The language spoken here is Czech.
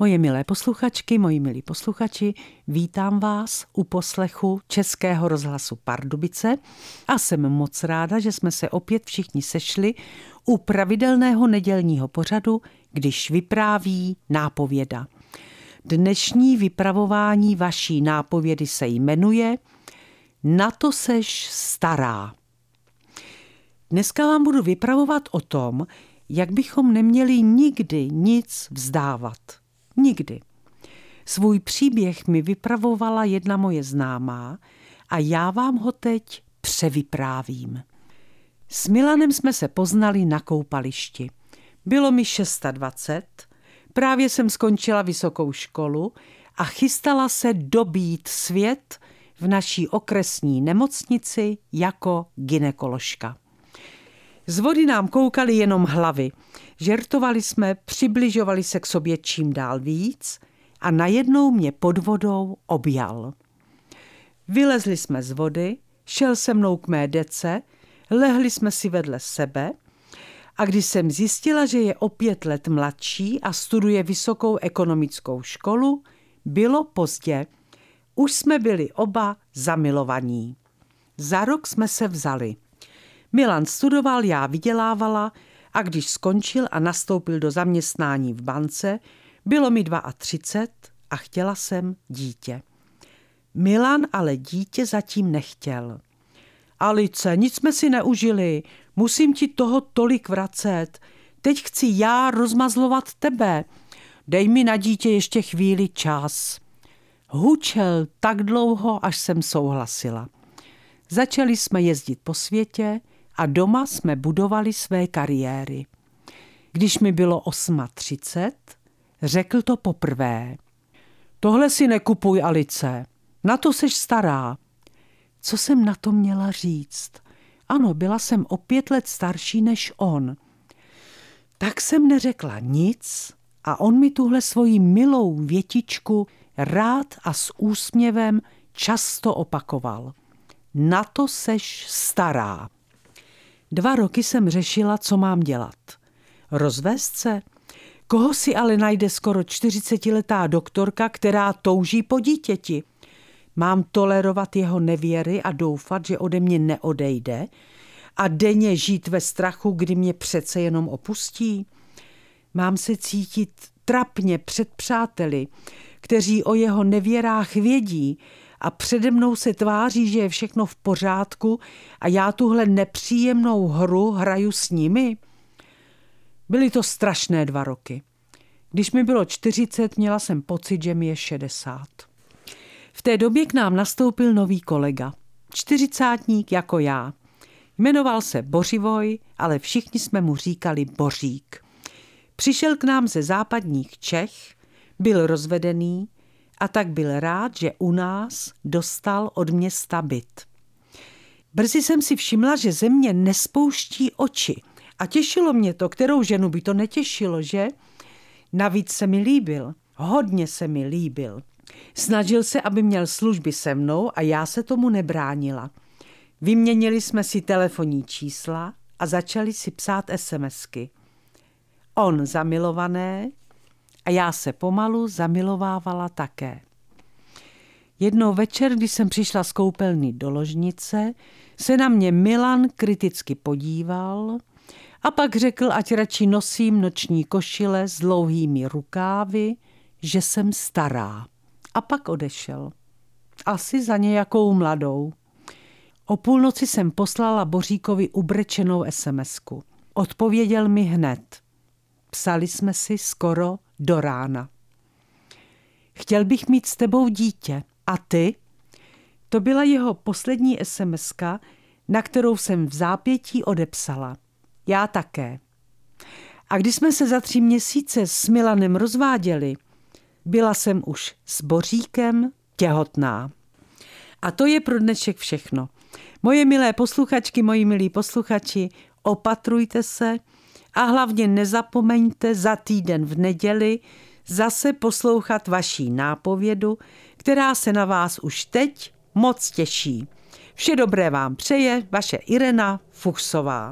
Moje milé posluchačky, moji milí posluchači, vítám vás u poslechu Českého rozhlasu Pardubice a jsem moc ráda, že jsme se opět všichni sešli u pravidelného nedělního pořadu, když vypráví nápověda. Dnešní vypravování vaší nápovědy se jmenuje Na to seš stará. Dneska vám budu vypravovat o tom, jak bychom neměli nikdy nic vzdávat. Nikdy. Svůj příběh mi vypravovala jedna moje známá a já vám ho teď převyprávím. S Milanem jsme se poznali na koupališti. Bylo mi 26, právě jsem skončila vysokou školu a chystala se dobít svět v naší okresní nemocnici jako ginekoložka. Z vody nám koukaly jenom hlavy. Žertovali jsme, přibližovali se k sobě čím dál víc a najednou mě pod vodou objal. Vylezli jsme z vody, šel se mnou k mé dece, lehli jsme si vedle sebe a když jsem zjistila, že je o pět let mladší a studuje vysokou ekonomickou školu, bylo pozdě. Už jsme byli oba zamilovaní. Za rok jsme se vzali. Milan studoval, já vydělávala a když skončil a nastoupil do zaměstnání v bance, bylo mi 32 a chtěla jsem dítě. Milan ale dítě zatím nechtěl. Alice, nic jsme si neužili, musím ti toho tolik vracet. Teď chci já rozmazlovat tebe. Dej mi na dítě ještě chvíli čas. Hučel tak dlouho, až jsem souhlasila. Začali jsme jezdit po světě, a doma jsme budovali své kariéry. Když mi bylo 38, řekl to poprvé. Tohle si nekupuj, Alice, na to seš stará. Co jsem na to měla říct? Ano, byla jsem o pět let starší než on. Tak jsem neřekla nic a on mi tuhle svoji milou větičku rád a s úsměvem často opakoval. Na to seš stará. Dva roky jsem řešila, co mám dělat. Rozvést se? Koho si ale najde skoro 40-letá doktorka, která touží po dítěti? Mám tolerovat jeho nevěry a doufat, že ode mě neodejde? A denně žít ve strachu, kdy mě přece jenom opustí? Mám se cítit trapně před přáteli, kteří o jeho nevěrách vědí a přede mnou se tváří, že je všechno v pořádku a já tuhle nepříjemnou hru hraju s nimi? Byly to strašné dva roky. Když mi bylo 40, měla jsem pocit, že mi je 60. V té době k nám nastoupil nový kolega. Čtyřicátník jako já. Jmenoval se Bořivoj, ale všichni jsme mu říkali Bořík. Přišel k nám ze západních Čech, byl rozvedený, a tak byl rád, že u nás dostal od města byt. Brzy jsem si všimla, že ze mě nespouští oči a těšilo mě to, kterou ženu by to netěšilo, že? Navíc se mi líbil, hodně se mi líbil. Snažil se, aby měl služby se mnou a já se tomu nebránila. Vyměnili jsme si telefonní čísla a začali si psát SMSky. On zamilované, a já se pomalu zamilovávala také. Jednou večer, když jsem přišla z koupelny do ložnice, se na mě Milan kriticky podíval a pak řekl, ať radši nosím noční košile s dlouhými rukávy, že jsem stará. A pak odešel. Asi za nějakou mladou. O půlnoci jsem poslala Boříkovi ubrečenou SMSku. Odpověděl mi hned. Psali jsme si skoro do rána. Chtěl bych mít s tebou dítě. A ty? To byla jeho poslední sms na kterou jsem v zápětí odepsala. Já také. A když jsme se za tři měsíce s Milanem rozváděli, byla jsem už s Boříkem těhotná. A to je pro dnešek všechno. Moje milé posluchačky, moji milí posluchači, opatrujte se, a hlavně nezapomeňte za týden v neděli zase poslouchat vaší nápovědu, která se na vás už teď moc těší. Vše dobré vám přeje vaše Irena Fuchsová.